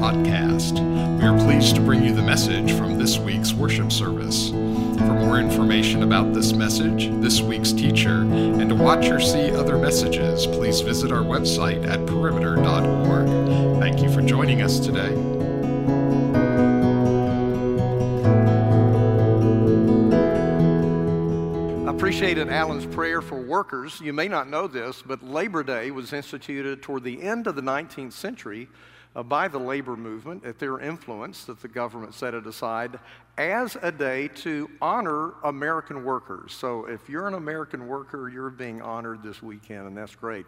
podcast. We are pleased to bring you the message from this week's worship service. For more information about this message, this week's teacher, and to watch or see other messages, please visit our website at perimeter.org. Thank you for joining us today. I appreciated Alan's prayer for workers. You may not know this, but Labor Day was instituted toward the end of the 19th century uh, by the labor movement at their influence that the government set it aside as a day to honor American workers. So if you're an American worker, you're being honored this weekend, and that's great.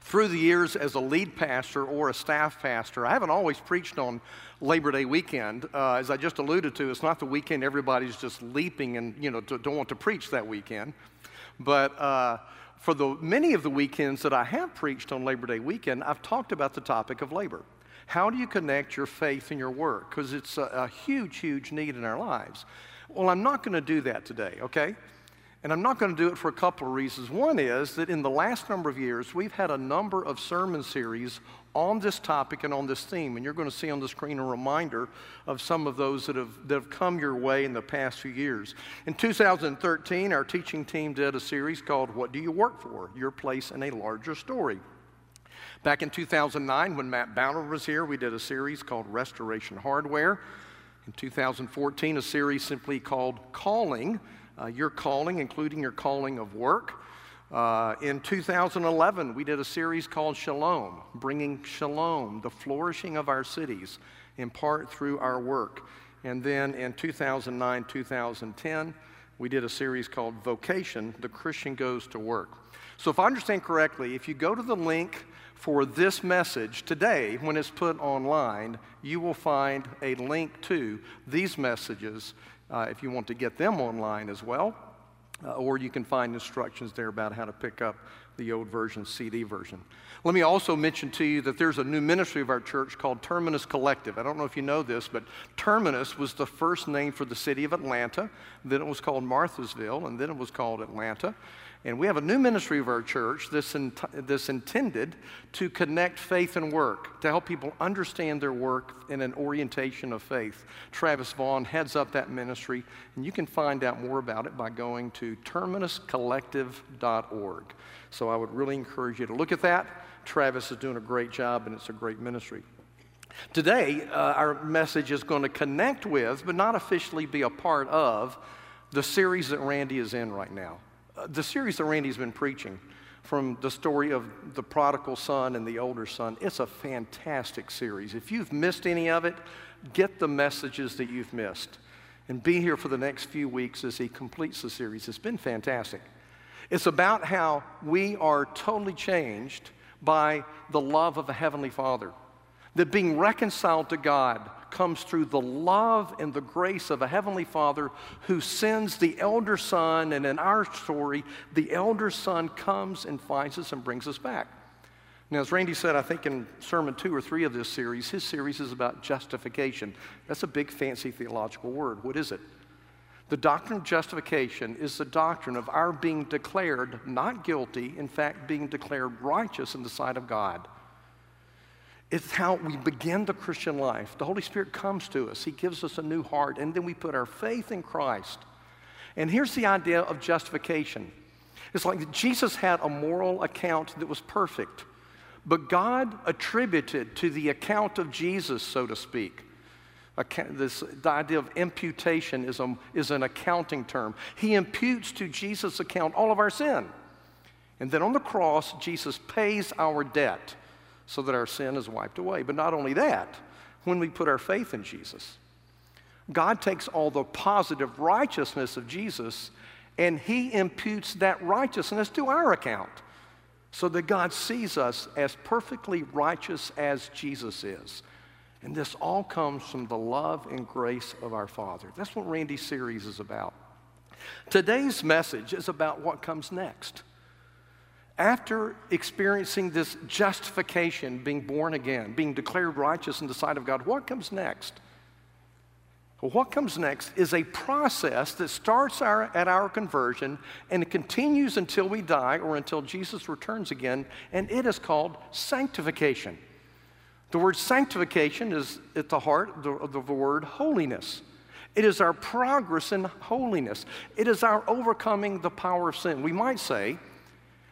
Through the years as a lead pastor or a staff pastor, I haven't always preached on Labor Day weekend. Uh, as I just alluded to, it's not the weekend everybody's just leaping and, you know, don't want to preach that weekend. But uh, for the many of the weekends that I have preached on Labor Day weekend, I've talked about the topic of labor. How do you connect your faith and your work? Because it's a, a huge, huge need in our lives. Well, I'm not going to do that today, okay? And I'm not going to do it for a couple of reasons. One is that in the last number of years, we've had a number of sermon series on this topic and on this theme. And you're going to see on the screen a reminder of some of those that have, that have come your way in the past few years. In 2013, our teaching team did a series called What Do You Work For? Your Place in a Larger Story. Back in 2009, when Matt Bowner was here, we did a series called Restoration Hardware. In 2014, a series simply called Calling uh, your calling, including your calling of work. Uh, in 2011, we did a series called Shalom, bringing shalom, the flourishing of our cities, in part through our work. And then in 2009, 2010, we did a series called Vocation, The Christian Goes to Work. So, if I understand correctly, if you go to the link for this message today, when it's put online, you will find a link to these messages uh, if you want to get them online as well. Uh, or you can find instructions there about how to pick up the old version, CD version. Let me also mention to you that there's a new ministry of our church called Terminus Collective. I don't know if you know this, but Terminus was the first name for the city of Atlanta. Then it was called Marthasville, and then it was called Atlanta. And we have a new ministry of our church that's, in, that's intended to connect faith and work, to help people understand their work in an orientation of faith. Travis Vaughn heads up that ministry, and you can find out more about it by going to terminuscollective.org. So I would really encourage you to look at that. Travis is doing a great job, and it's a great ministry. Today, uh, our message is going to connect with, but not officially be a part of, the series that Randy is in right now the series that Randy's been preaching from the story of the prodigal son and the older son, it's a fantastic series. If you've missed any of it, get the messages that you've missed and be here for the next few weeks as he completes the series. It's been fantastic. It's about how we are totally changed by the love of a Heavenly Father. That being reconciled to God comes through the love and the grace of a Heavenly Father who sends the elder son. And in our story, the elder son comes and finds us and brings us back. Now, as Randy said, I think in sermon two or three of this series, his series is about justification. That's a big, fancy theological word. What is it? The doctrine of justification is the doctrine of our being declared not guilty, in fact, being declared righteous in the sight of God. It's how we begin the Christian life. The Holy Spirit comes to us, He gives us a new heart, and then we put our faith in Christ. And here's the idea of justification it's like Jesus had a moral account that was perfect, but God attributed to the account of Jesus, so to speak. This, the idea of imputation is, a, is an accounting term. He imputes to Jesus' account all of our sin. And then on the cross, Jesus pays our debt so that our sin is wiped away. But not only that, when we put our faith in Jesus, God takes all the positive righteousness of Jesus and He imputes that righteousness to our account so that God sees us as perfectly righteous as Jesus is. And this all comes from the love and grace of our Father. That's what Randy's series is about. Today's message is about what comes next. After experiencing this justification, being born again, being declared righteous in the sight of God, what comes next? Well, what comes next is a process that starts our, at our conversion and it continues until we die or until Jesus returns again, and it is called sanctification. The word sanctification is at the heart of the, the word holiness. It is our progress in holiness. It is our overcoming the power of sin. We might say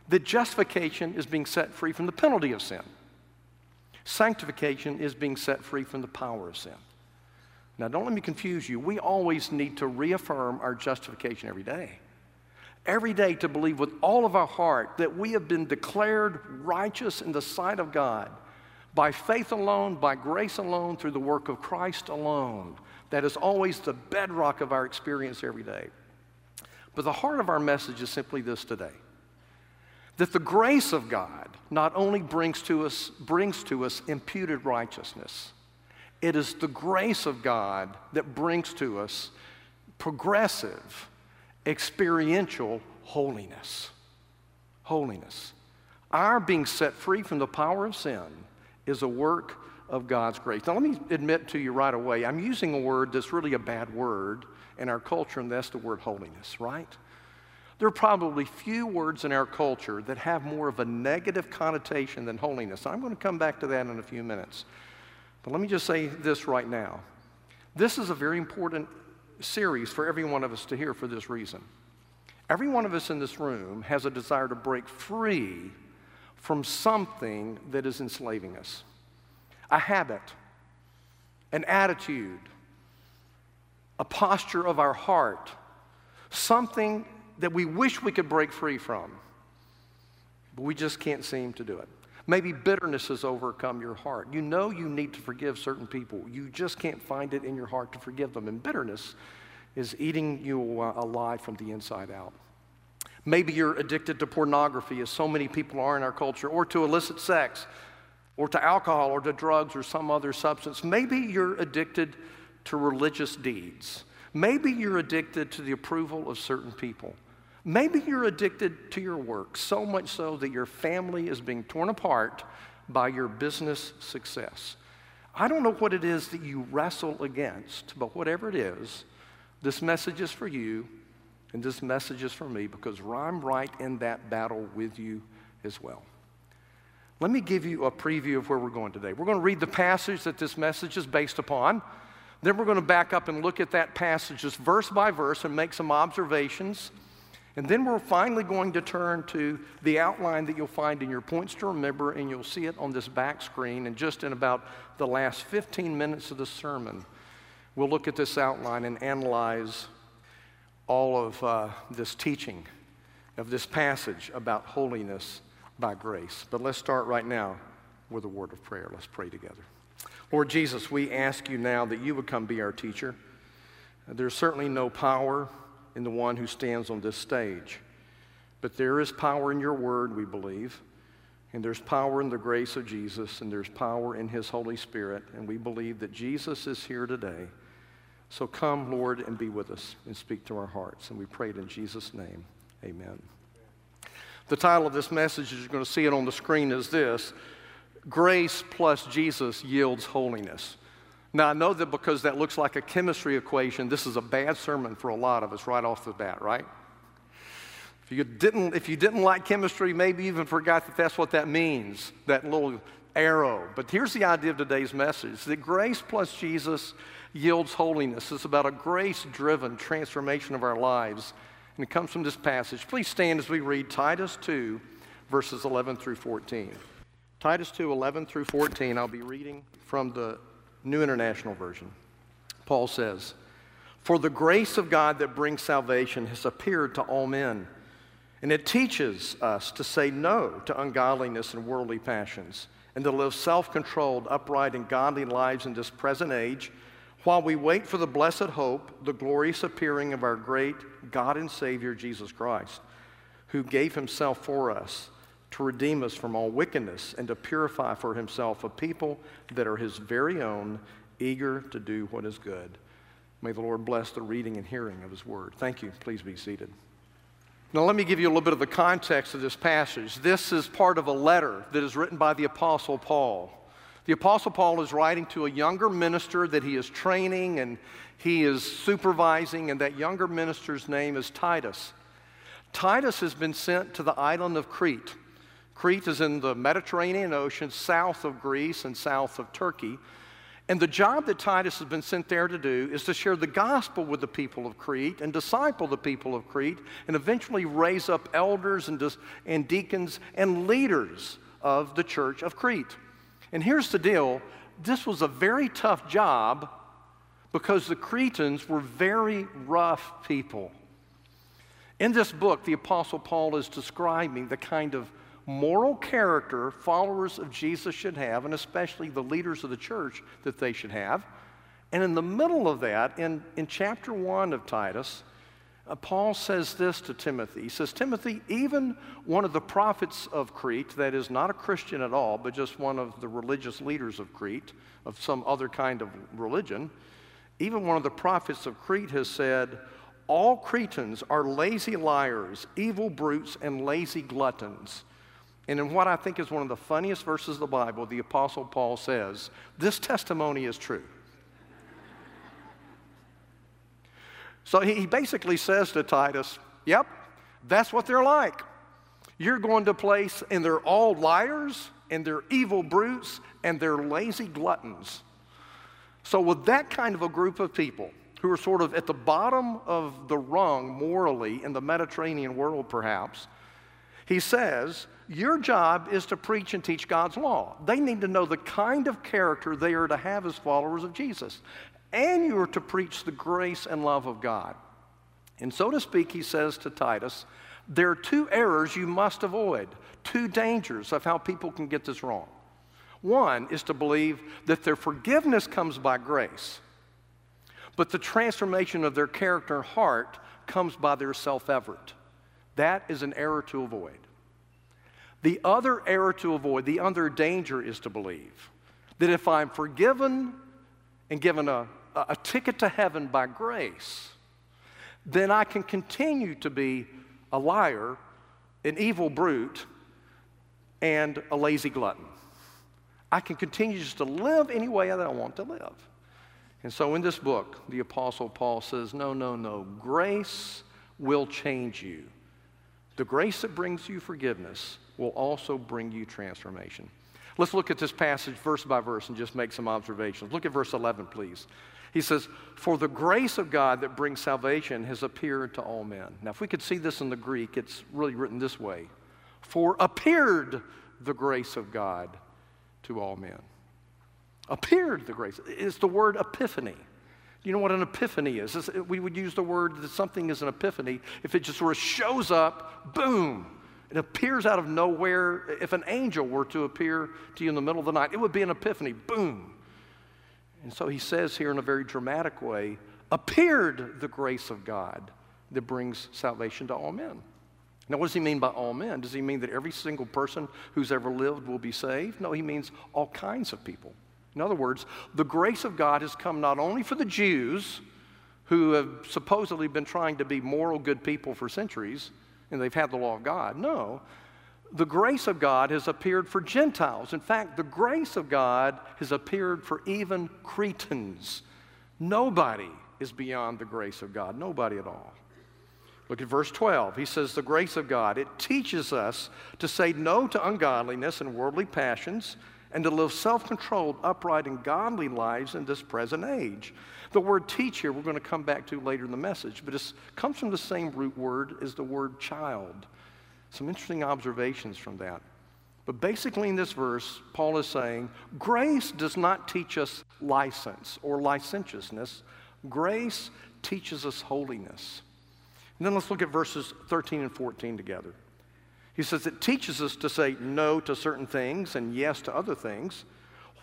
that justification is being set free from the penalty of sin. Sanctification is being set free from the power of sin. Now, don't let me confuse you. We always need to reaffirm our justification every day. Every day to believe with all of our heart that we have been declared righteous in the sight of God by faith alone, by grace alone, through the work of Christ alone. That is always the bedrock of our experience every day. But the heart of our message is simply this today that the grace of God not only brings to us, brings to us imputed righteousness, it is the grace of God that brings to us progressive, experiential holiness. Holiness. Our being set free from the power of sin is a work of God's grace. Now, let me admit to you right away, I'm using a word that's really a bad word in our culture, and that's the word holiness, right? There are probably few words in our culture that have more of a negative connotation than holiness. I'm going to come back to that in a few minutes. But let me just say this right now. This is a very important series for every one of us to hear for this reason. Every one of us in this room has a desire to break free from something that is enslaving us a habit, an attitude, a posture of our heart, something that we wish we could break free from, but we just can't seem to do it. Maybe bitterness has overcome your heart. You know you need to forgive certain people. You just can't find it in your heart to forgive them. And bitterness is eating you uh, alive from the inside out. Maybe you're addicted to pornography, as so many people are in our culture, or to illicit sex, or to alcohol, or to drugs, or some other substance. Maybe you're addicted to religious deeds. Maybe you're addicted to the approval of certain people. Maybe you're addicted to your work, so much so that your family is being torn apart by your business success. I don't know what it is that you wrestle against, but whatever it is, this message is for you, and this message is for me because I'm right in that battle with you as well. Let me give you a preview of where we're going today. We're going to read the passage that this message is based upon. Then we're going to back up and look at that passage just verse by verse and make some observations. And then we're finally going to turn to the outline that you'll find in your points to remember, and you'll see it on this back screen. And just in about the last 15 minutes of the sermon, we'll look at this outline and analyze all of uh, this teaching of this passage about holiness by grace. But let's start right now with a word of prayer. Let's pray together. Lord Jesus, we ask you now that you would come be our teacher. There's certainly no power in the one who stands on this stage. But there is power in your word, we believe. And there's power in the grace of Jesus, and there's power in his Holy Spirit. And we believe that Jesus is here today. So come, Lord, and be with us and speak to our hearts. And we pray it in Jesus' name. Amen. The title of this message, as you're going to see it on the screen, is this Grace plus Jesus yields holiness. Now, I know that because that looks like a chemistry equation, this is a bad sermon for a lot of us right off the bat, right? If you didn't, if you didn't like chemistry, maybe even forgot that that's what that means, that little arrow. But here's the idea of today's message that grace plus Jesus yields holiness. It's about a grace driven transformation of our lives. And it comes from this passage. Please stand as we read Titus 2, verses 11 through 14. Titus 2, 11 through 14. I'll be reading from the New International Version. Paul says, For the grace of God that brings salvation has appeared to all men, and it teaches us to say no to ungodliness and worldly passions, and to live self controlled, upright, and godly lives in this present age, while we wait for the blessed hope, the glorious appearing of our great God and Savior Jesus Christ, who gave himself for us to redeem us from all wickedness and to purify for himself a people that are his very own, eager to do what is good. May the Lord bless the reading and hearing of his word. Thank you. Please be seated. Now, let me give you a little bit of the context of this passage. This is part of a letter that is written by the Apostle Paul. The Apostle Paul is writing to a younger minister that he is training and he is supervising, and that younger minister's name is Titus. Titus has been sent to the island of Crete Crete is in the Mediterranean Ocean, south of Greece and south of Turkey. And the job that Titus has been sent there to do is to share the gospel with the people of Crete and disciple the people of Crete and eventually raise up elders and, and deacons and leaders of the church of Crete. And here's the deal this was a very tough job because the Cretans were very rough people. In this book, the Apostle Paul is describing the kind of moral character followers of Jesus should have, and especially the leaders of the church that they should have. And in the middle of that, in, in chapter 1 of Titus, uh, Paul says this to Timothy. He says, Timothy, even one of the prophets of Crete, that is not a Christian at all, but just one of the religious leaders of Crete, of some other kind of religion, even one of the prophets of Crete has said, All Cretans are lazy liars, evil brutes, and lazy gluttons. And in what I think is one of the funniest verses of the Bible, the Apostle Paul says, This testimony is true. so he basically says to Titus, Yep, that's what they're like. You're going to place, and they're all liars, and they're evil brutes, and they're lazy gluttons. So, with that kind of a group of people who are sort of at the bottom of the rung morally in the Mediterranean world, perhaps, he says, Your job is to preach and teach God's law. They need to know the kind of character they are to have as followers of Jesus. And you are to preach the grace and love of God. And so to speak, he says to Titus, there are two errors you must avoid, two dangers of how people can get this wrong. One is to believe that their forgiveness comes by grace, but the transformation of their character and heart comes by their self effort. That is an error to avoid. The other error to avoid, the other danger is to believe that if I'm forgiven and given a, a ticket to heaven by grace, then I can continue to be a liar, an evil brute, and a lazy glutton. I can continue just to live any way that I want to live. And so in this book, the Apostle Paul says, No, no, no. Grace will change you. The grace that brings you forgiveness will also bring you transformation. Let's look at this passage verse by verse and just make some observations. Look at verse 11, please. He says, For the grace of God that brings salvation has appeared to all men. Now, if we could see this in the Greek, it's really written this way For appeared the grace of God to all men. Appeared the grace. It's the word epiphany. You know what an epiphany is? We would use the word that something is an epiphany if it just sort of shows up, boom. It appears out of nowhere. If an angel were to appear to you in the middle of the night, it would be an epiphany, boom. And so he says here in a very dramatic way, appeared the grace of God that brings salvation to all men. Now, what does he mean by all men? Does he mean that every single person who's ever lived will be saved? No, he means all kinds of people. In other words, the grace of God has come not only for the Jews, who have supposedly been trying to be moral, good people for centuries, and they've had the law of God. No, the grace of God has appeared for Gentiles. In fact, the grace of God has appeared for even Cretans. Nobody is beyond the grace of God, nobody at all. Look at verse 12. He says, The grace of God, it teaches us to say no to ungodliness and worldly passions and to live self controlled, upright, and godly lives in this present age. The word teach here, we're going to come back to later in the message, but it comes from the same root word as the word child. Some interesting observations from that. But basically, in this verse, Paul is saying grace does not teach us license or licentiousness, grace teaches us holiness. And then let's look at verses 13 and 14 together. He says it teaches us to say no to certain things and yes to other things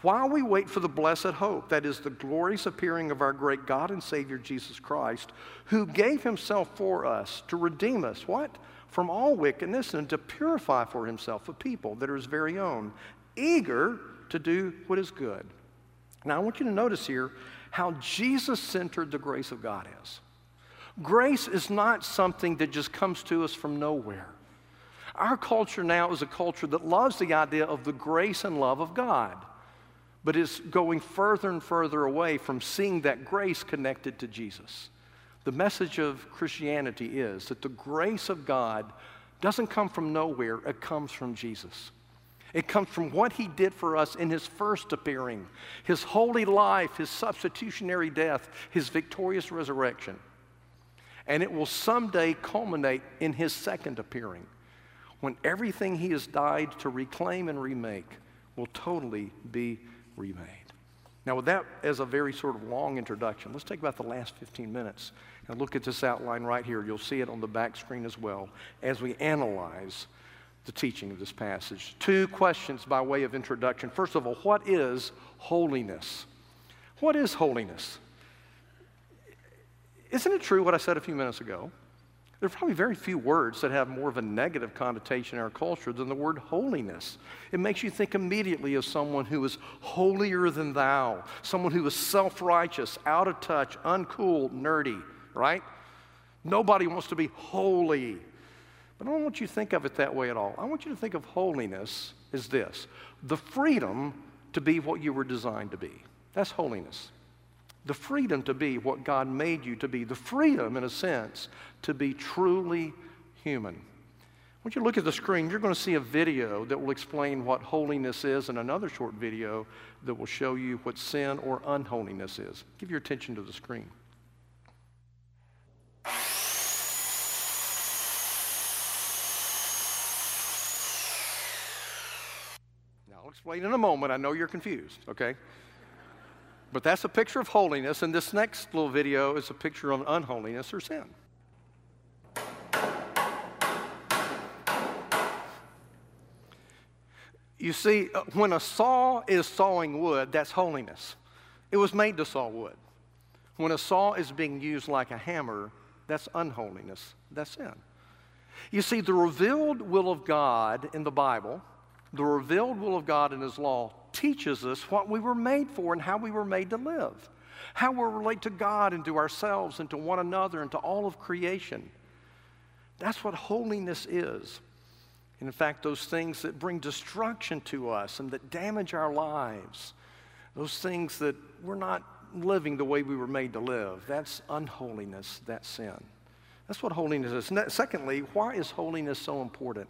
while we wait for the blessed hope, that is the glorious appearing of our great God and Savior Jesus Christ, who gave himself for us to redeem us, what? From all wickedness and to purify for himself a people that are his very own, eager to do what is good. Now, I want you to notice here how Jesus centered the grace of God is. Grace is not something that just comes to us from nowhere. Our culture now is a culture that loves the idea of the grace and love of God, but is going further and further away from seeing that grace connected to Jesus. The message of Christianity is that the grace of God doesn't come from nowhere, it comes from Jesus. It comes from what he did for us in his first appearing, his holy life, his substitutionary death, his victorious resurrection. And it will someday culminate in his second appearing, when everything he has died to reclaim and remake will totally be remade. Now, with that as a very sort of long introduction, let's take about the last 15 minutes and look at this outline right here. You'll see it on the back screen as well as we analyze the teaching of this passage. Two questions by way of introduction. First of all, what is holiness? What is holiness? Isn't it true what I said a few minutes ago? There are probably very few words that have more of a negative connotation in our culture than the word holiness. It makes you think immediately of someone who is holier than thou, someone who is self righteous, out of touch, uncool, nerdy, right? Nobody wants to be holy. But I don't want you to think of it that way at all. I want you to think of holiness as this the freedom to be what you were designed to be. That's holiness the freedom to be what God made you to be, the freedom, in a sense, to be truly human. When you look at the screen, you're going to see a video that will explain what holiness is, and another short video that will show you what sin or unholiness is. Give your attention to the screen. Now, I'll explain in a moment. I know you're confused, okay? But that's a picture of holiness, and this next little video is a picture of unholiness or sin. You see, uh, when a saw is sawing wood, that's holiness. It was made to saw wood. When a saw is being used like a hammer, that's unholiness, that's sin. You see, the revealed will of God in the Bible, the revealed will of God in His law, teaches us what we were made for and how we were made to live, how we relate to God and to ourselves and to one another and to all of creation. That's what holiness is. And in fact, those things that bring destruction to us and that damage our lives, those things that we're not living the way we were made to live, that's unholiness, that's sin. That's what holiness is. Secondly, why is holiness so important?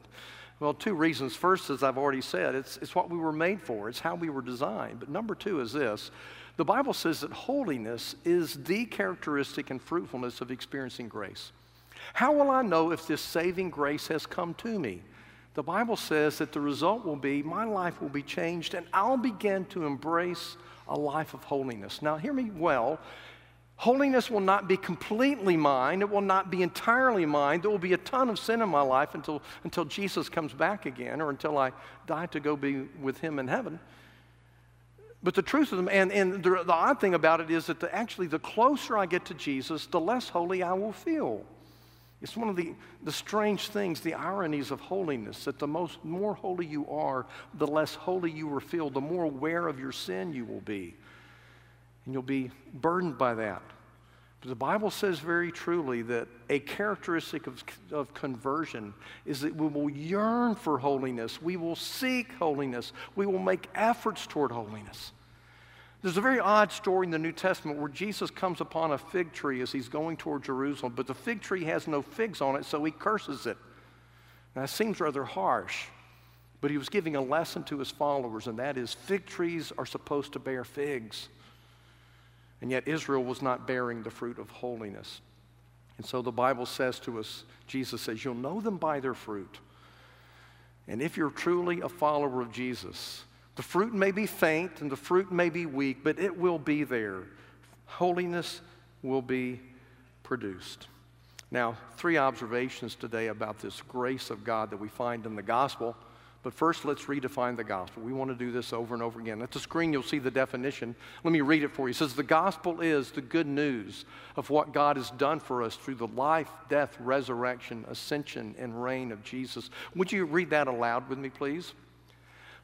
Well, two reasons. First, as I've already said, it's, it's what we were made for, it's how we were designed. But number two is this the Bible says that holiness is the characteristic and fruitfulness of experiencing grace. How will I know if this saving grace has come to me? The Bible says that the result will be my life will be changed and I'll begin to embrace a life of holiness. Now, hear me well. Holiness will not be completely mine. It will not be entirely mine. There will be a ton of sin in my life until, until Jesus comes back again or until I die to go be with him in heaven. But the truth of them, and, and the, the odd thing about it is that the, actually, the closer I get to Jesus, the less holy I will feel. It's one of the, the strange things, the ironies of holiness, that the most, more holy you are, the less holy you will feel, the more aware of your sin you will be and you'll be burdened by that. But the Bible says very truly that a characteristic of, of conversion is that we will yearn for holiness, we will seek holiness, we will make efforts toward holiness. There's a very odd story in the New Testament where Jesus comes upon a fig tree as he's going toward Jerusalem, but the fig tree has no figs on it, so he curses it. Now, that seems rather harsh, but he was giving a lesson to his followers, and that is fig trees are supposed to bear figs. And yet Israel was not bearing the fruit of holiness. And so the Bible says to us, Jesus says, You'll know them by their fruit. And if you're truly a follower of Jesus, the fruit may be faint and the fruit may be weak, but it will be there. Holiness will be produced. Now, three observations today about this grace of God that we find in the gospel. But first, let's redefine the gospel. We want to do this over and over again. At the screen, you'll see the definition. Let me read it for you. It says, The gospel is the good news of what God has done for us through the life, death, resurrection, ascension, and reign of Jesus. Would you read that aloud with me, please?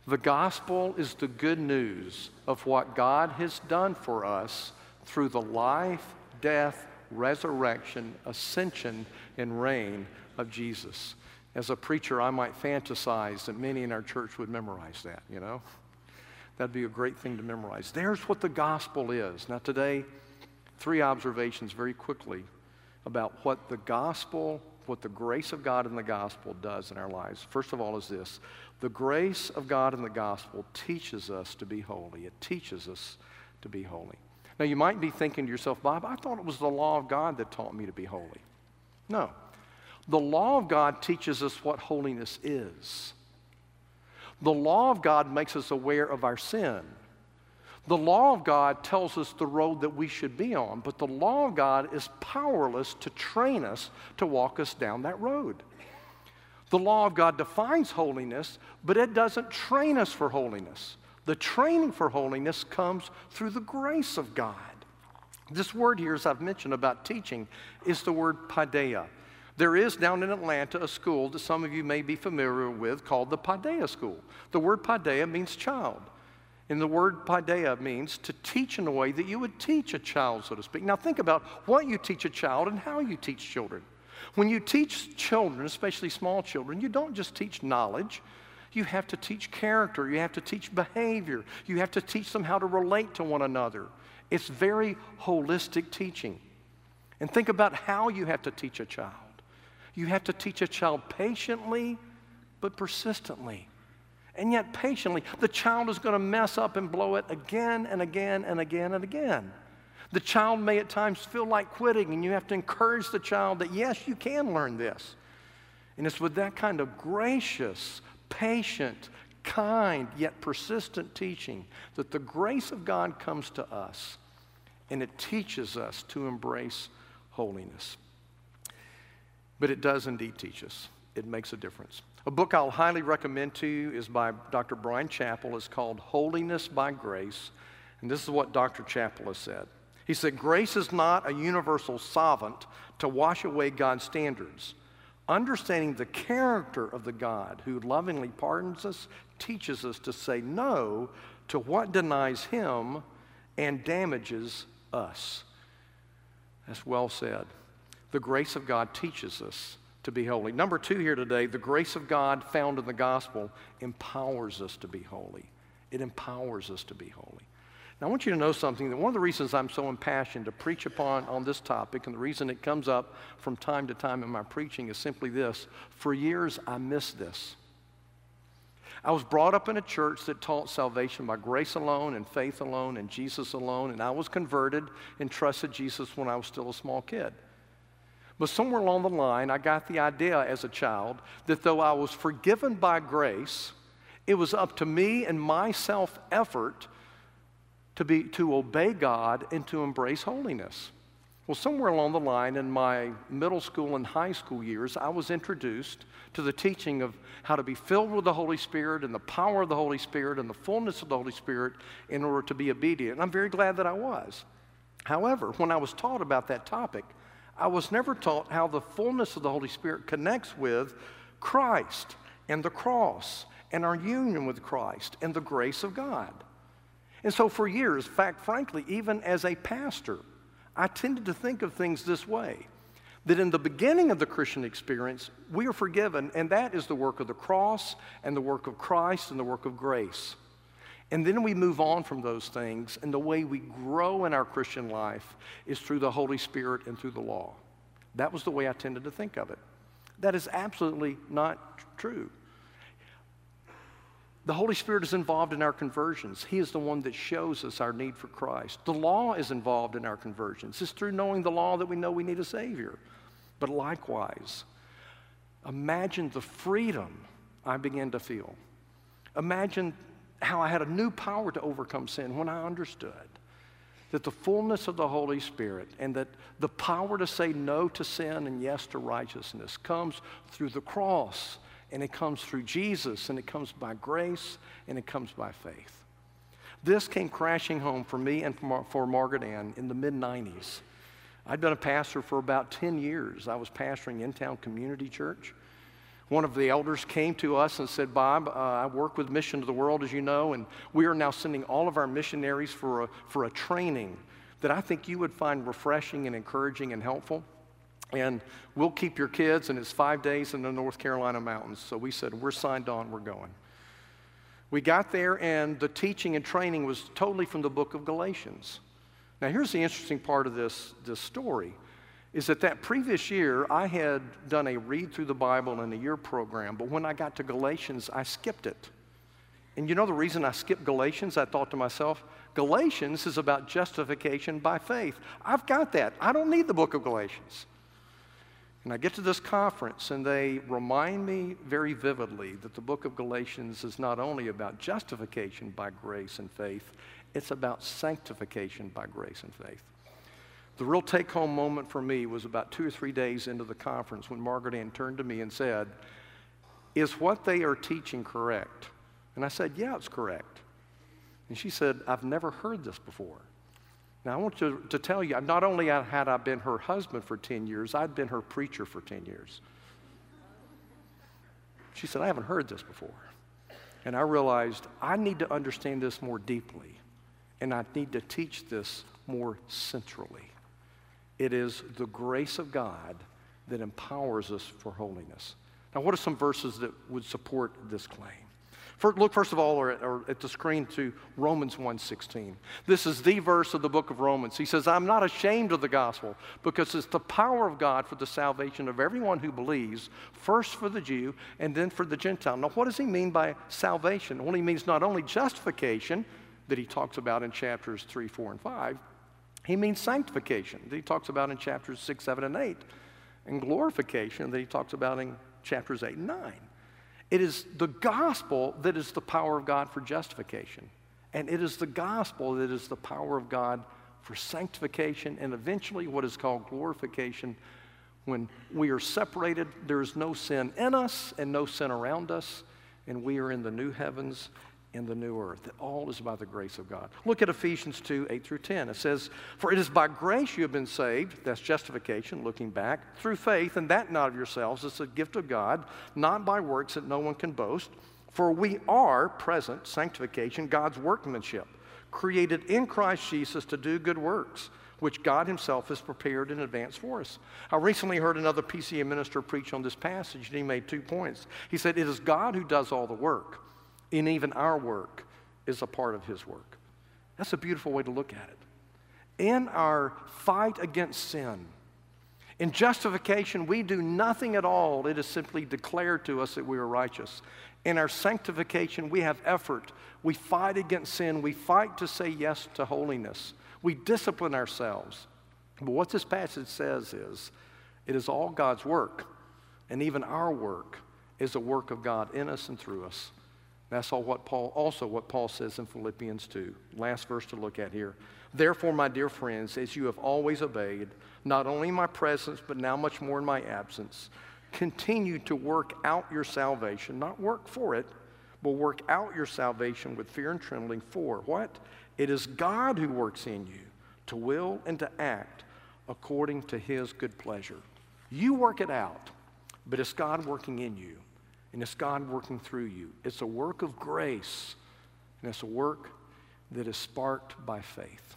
The gospel is the good news of what God has done for us through the life, death, resurrection, ascension, and reign of Jesus as a preacher, I might fantasize that many in our church would memorize that, you know? That'd be a great thing to memorize. There's what the gospel is. Now, today, three observations very quickly about what the gospel what the grace of God in the gospel does in our lives, first of all, is this the grace of God in the gospel teaches us to be holy. It teaches us to be holy. Now, you might be thinking to yourself, Bob, I thought it was the law of God that taught me to be holy. No. The law of God teaches us what holiness is. The law of God makes us aware of our sin. The law of God tells us the road that we should be on, but the law of God is powerless to train us to walk us down that road. The law of God defines holiness, but it doesn't train us for holiness. The training for holiness comes through the grace of God. This word here, as I've mentioned about teaching, is the word paideia. There is down in Atlanta a school that some of you may be familiar with called the Paideia School. The word paideia means child. And the word paideia means to teach in a way that you would teach a child, so to speak. Now, think about what you teach a child and how you teach children. When you teach children, especially small children, you don't just teach knowledge. You have to teach character. You have to teach behavior. You have to teach them how to relate to one another. It's very holistic teaching. And think about how you have to teach a child. You have to teach a child patiently, but persistently and yet patiently. The child is going to mess up and blow it again and again and again and again. The child may at times feel like quitting, and you have to encourage the child that, yes, you can learn this. And it's with that kind of gracious, patient, kind, yet persistent teaching that the grace of God comes to us and it teaches us to embrace holiness. But it does indeed teach us, it makes a difference. A book I'll highly recommend to you is by Dr. Brian Chapell. It's called Holiness by Grace. And this is what Dr. Chapell has said. He said, Grace is not a universal solvent to wash away God's standards. Understanding the character of the God who lovingly pardons us teaches us to say no to what denies Him and damages us. That's well said. The grace of God teaches us to be holy. Number two here today, the grace of God found in the gospel empowers us to be holy. It empowers us to be holy. Now, I want you to know something that one of the reasons I'm so impassioned to preach upon on this topic, and the reason it comes up from time to time in my preaching, is simply this. For years, I missed this. I was brought up in a church that taught salvation by grace alone and faith alone and Jesus alone, and I was converted and trusted Jesus when I was still a small kid. But somewhere along the line, I got the idea as a child that though I was forgiven by grace, it was up to me and my self effort to, be, to obey God and to embrace holiness. Well, somewhere along the line in my middle school and high school years, I was introduced to the teaching of how to be filled with the Holy Spirit and the power of the Holy Spirit and the fullness of the Holy Spirit in order to be obedient. And I'm very glad that I was. However, when I was taught about that topic, I was never taught how the fullness of the Holy Spirit connects with Christ and the cross and our union with Christ and the grace of God. And so, for years, in fact, frankly, even as a pastor, I tended to think of things this way that in the beginning of the Christian experience, we are forgiven, and that is the work of the cross and the work of Christ and the work of grace. And then we move on from those things, and the way we grow in our Christian life is through the Holy Spirit and through the law. That was the way I tended to think of it. That is absolutely not true. The Holy Spirit is involved in our conversions. He is the one that shows us our need for Christ. The law is involved in our conversions. It's through knowing the law that we know we need a Savior. But likewise, imagine the freedom I began to feel. Imagine how I had a new power to overcome sin when I understood that the fullness of the Holy Spirit and that the power to say no to sin and yes to righteousness comes through the cross and it comes through Jesus and it comes by grace and it comes by faith. This came crashing home for me and for Margaret Ann in the mid 90s. I'd been a pastor for about 10 years. I was pastoring Intown community church one of the elders came to us and said, Bob, uh, I work with Mission to the World, as you know, and we are now sending all of our missionaries for a, for a training that I think you would find refreshing and encouraging and helpful. And we'll keep your kids, and it's five days in the North Carolina mountains. So we said, We're signed on, we're going. We got there, and the teaching and training was totally from the book of Galatians. Now, here's the interesting part of this, this story is that that previous year I had done a read through the Bible in a year program, but when I got to Galatians, I skipped it. And you know the reason I skipped Galatians? I thought to myself, Galatians is about justification by faith. I've got that. I don't need the book of Galatians. And I get to this conference, and they remind me very vividly that the book of Galatians is not only about justification by grace and faith, it's about sanctification by grace and faith. The real take home moment for me was about two or three days into the conference when Margaret Ann turned to me and said, Is what they are teaching correct? And I said, Yeah, it's correct. And she said, I've never heard this before. Now, I want to, to tell you, not only had I been her husband for 10 years, I'd been her preacher for 10 years. She said, I haven't heard this before. And I realized I need to understand this more deeply, and I need to teach this more centrally. It is the grace of God that empowers us for holiness. Now, what are some verses that would support this claim? Look first of all or at, or at the screen to Romans 1:16. This is the verse of the book of Romans. He says, "I'm not ashamed of the gospel because it's the power of God for the salvation of everyone who believes, first for the Jew and then for the Gentile." Now, what does he mean by salvation? Well, he means not only justification that he talks about in chapters 3, 4, and 5, he means sanctification that he talks about in chapters 6, 7, and 8, and glorification that he talks about in chapters 8 and 9. It is the gospel that is the power of God for justification. And it is the gospel that is the power of God for sanctification and eventually what is called glorification. When we are separated, there is no sin in us and no sin around us, and we are in the new heavens in the new earth. It all is by the grace of God. Look at Ephesians 2 8 through 10. It says, For it is by grace you have been saved, that's justification, looking back, through faith, and that not of yourselves. It's a gift of God, not by works that no one can boast. For we are, present, sanctification, God's workmanship, created in Christ Jesus to do good works which God Himself has prepared in advance for us. I recently heard another PCA minister preach on this passage, and he made two points. He said, It is God who does all the work in even our work is a part of His work. That's a beautiful way to look at it. In our fight against sin, in justification, we do nothing at all. It is simply declared to us that we are righteous. In our sanctification, we have effort. We fight against sin. We fight to say yes to holiness. We discipline ourselves. But what this passage says is it is all God's work, and even our work is a work of God in us and through us. That's all what Paul, also what Paul says in Philippians 2. Last verse to look at here. Therefore, my dear friends, as you have always obeyed, not only in my presence, but now much more in my absence, continue to work out your salvation, not work for it, but work out your salvation with fear and trembling. For what? It is God who works in you to will and to act according to his good pleasure. You work it out, but it's God working in you and it's God working through you. It's a work of grace, and it's a work that is sparked by faith.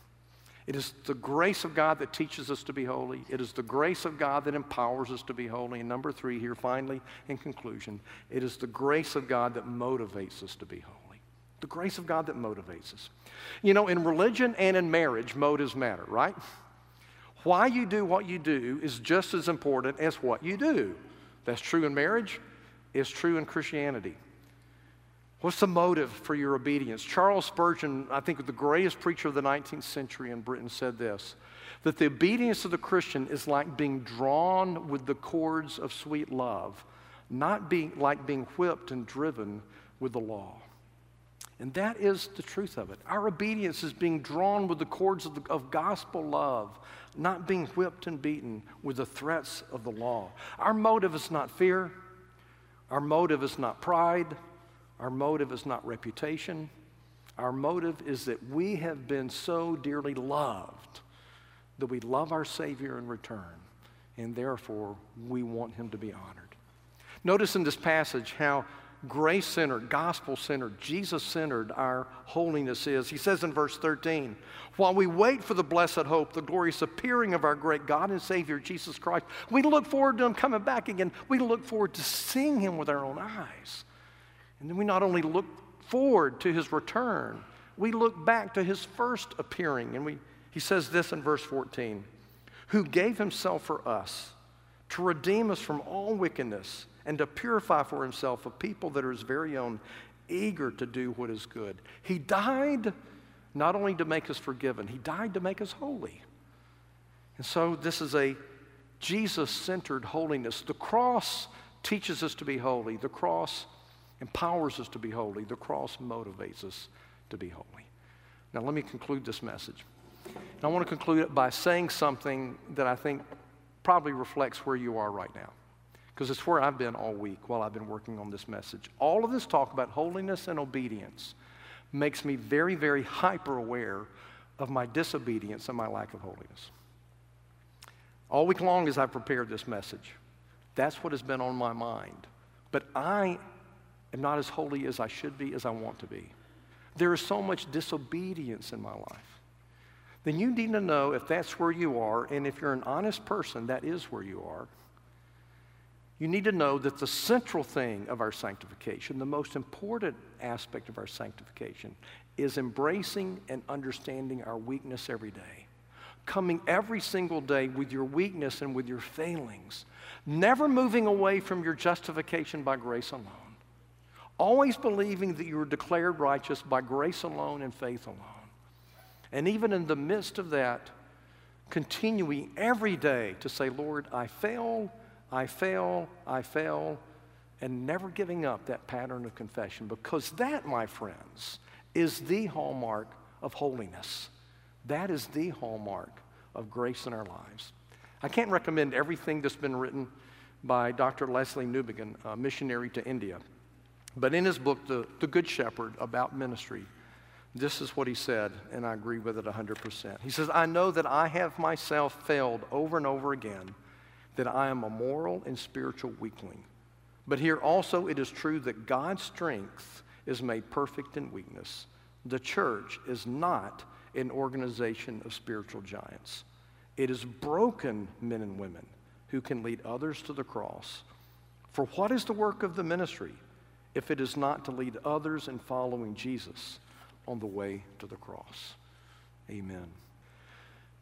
It is the grace of God that teaches us to be holy. It is the grace of God that empowers us to be holy. And number three, here finally, in conclusion, it is the grace of God that motivates us to be holy. The grace of God that motivates us. You know, in religion and in marriage, motives matter, right? Why you do what you do is just as important as what you do. That's true in marriage, is true in Christianity. What's the motive for your obedience? Charles Spurgeon, I think the greatest preacher of the 19th century in Britain, said this that the obedience of the Christian is like being drawn with the cords of sweet love, not being like being whipped and driven with the law. And that is the truth of it. Our obedience is being drawn with the cords of, the, of gospel love, not being whipped and beaten with the threats of the law. Our motive is not fear. Our motive is not pride. Our motive is not reputation. Our motive is that we have been so dearly loved that we love our Savior in return, and therefore we want Him to be honored. Notice in this passage how grace centered, gospel centered, Jesus centered our holiness is. He says in verse 13, while we wait for the blessed hope, the glorious appearing of our great God and Savior, Jesus Christ, we look forward to Him coming back again. We look forward to seeing Him with our own eyes. And then we not only look forward to His return, we look back to His first appearing. And we, He says this in verse 14 who gave himself for us to redeem us from all wickedness and to purify for himself a people that are his very own, eager to do what is good. He died not only to make us forgiven, he died to make us holy. And so this is a Jesus centered holiness. The cross teaches us to be holy, the cross empowers us to be holy, the cross motivates us to be holy. Now, let me conclude this message. And I want to conclude it by saying something that I think probably reflects where you are right now, because it's where I've been all week while I've been working on this message. All of this talk about holiness and obedience makes me very, very hyper aware of my disobedience and my lack of holiness. All week long as I've prepared this message, that's what has been on my mind. But I am not as holy as I should be, as I want to be. There is so much disobedience in my life. Then you need to know if that's where you are, and if you're an honest person, that is where you are. You need to know that the central thing of our sanctification, the most important aspect of our sanctification, is embracing and understanding our weakness every day. Coming every single day with your weakness and with your failings. Never moving away from your justification by grace alone. Always believing that you are declared righteous by grace alone and faith alone. And even in the midst of that, continuing every day to say, Lord, I fail I fail, I fail, and never giving up that pattern of confession because that, my friends, is the hallmark of holiness. That is the hallmark of grace in our lives. I can't recommend everything that's been written by Dr. Lesslie Newbigin, a missionary to India. But in his book, The, the Good Shepherd, about ministry, this is what he said, and I agree with it 100%. He says, I know that I have myself failed over and over again that I am a moral and spiritual weakling. But here also it is true that God's strength is made perfect in weakness. The church is not an organization of spiritual giants. It is broken men and women who can lead others to the cross. For what is the work of the ministry if it is not to lead others in following Jesus on the way to the cross? Amen.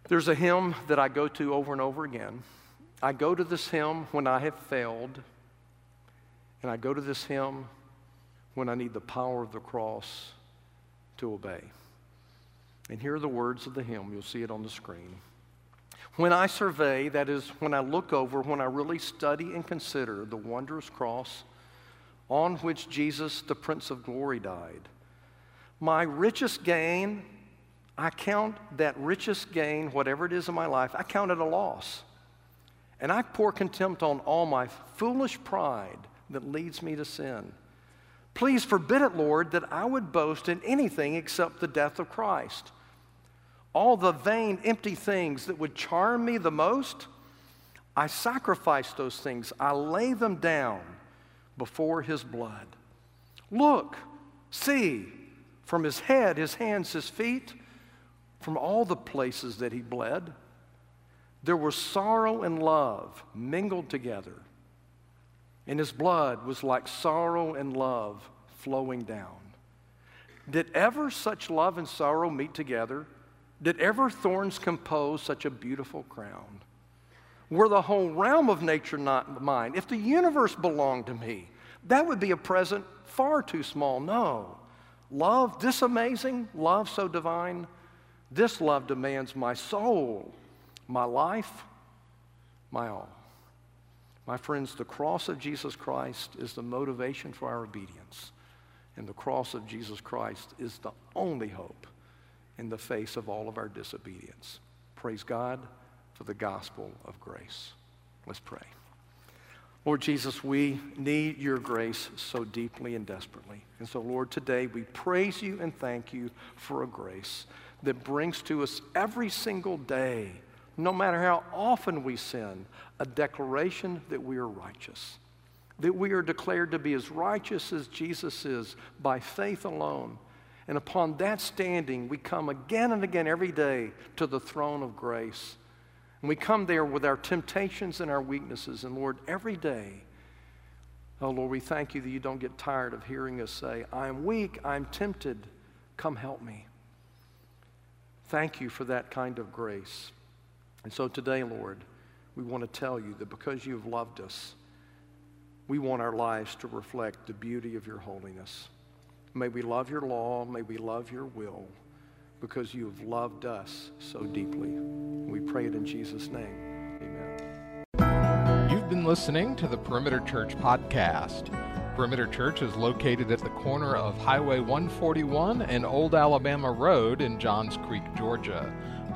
There's a hymn that I go to over and over again. I go to this hymn when I have failed, and I go to this hymn when I need the power of the cross to obey. And here are the words of the hymn. You'll see it on the screen. When I survey, that is, when I look over, when I really study and consider the wondrous cross on which Jesus, the Prince of Glory, died, my richest gain, I count that richest gain, whatever it is in my life, I count it a loss. And I pour contempt on all my foolish pride that leads me to sin. Please forbid it, Lord, that I would boast in anything except the death of Christ. All the vain, empty things that would charm me the most, I sacrifice those things. I lay them down before his blood. Look, see, from his head, his hands, his feet, from all the places that he bled. There was sorrow and love mingled together. And his blood was like sorrow and love flowing down. Did ever such love and sorrow meet together? Did ever thorns compose such a beautiful crown? Were the whole realm of nature not mine? If the universe belonged to me, that would be a present far too small. No. Love, this amazing, love so divine, this love demands my soul my life, my all. My friends, the cross of Jesus Christ is the motivation for our obedience. And the cross of Jesus Christ is the only hope in the face of all of our disobedience. Praise God for the gospel of grace. Let's pray. Lord Jesus, we need your grace so deeply and desperately. And so, Lord, today we praise you and thank you for a grace that brings to us every single day no matter how often we sin, a declaration that we are righteous, that we are declared to be as righteous as Jesus is by faith alone. And upon that standing, we come again and again every day to the throne of grace. And we come there with our temptations and our weaknesses. And Lord, every day, oh Lord, we thank you that you don't get tired of hearing us say, I'm weak, I'm tempted, come help me. Thank you for that kind of grace. And so today, Lord, we want to tell you that because you have loved us, we want our lives to reflect the beauty of your holiness. May we love your law, may we love your will, because you have loved us so deeply. We pray it in Jesus' name. Amen. You've been listening to the Perimeter Church podcast. Perimeter Church is located at the corner of Highway 141 and Old Alabama Road in Johns Creek, Georgia.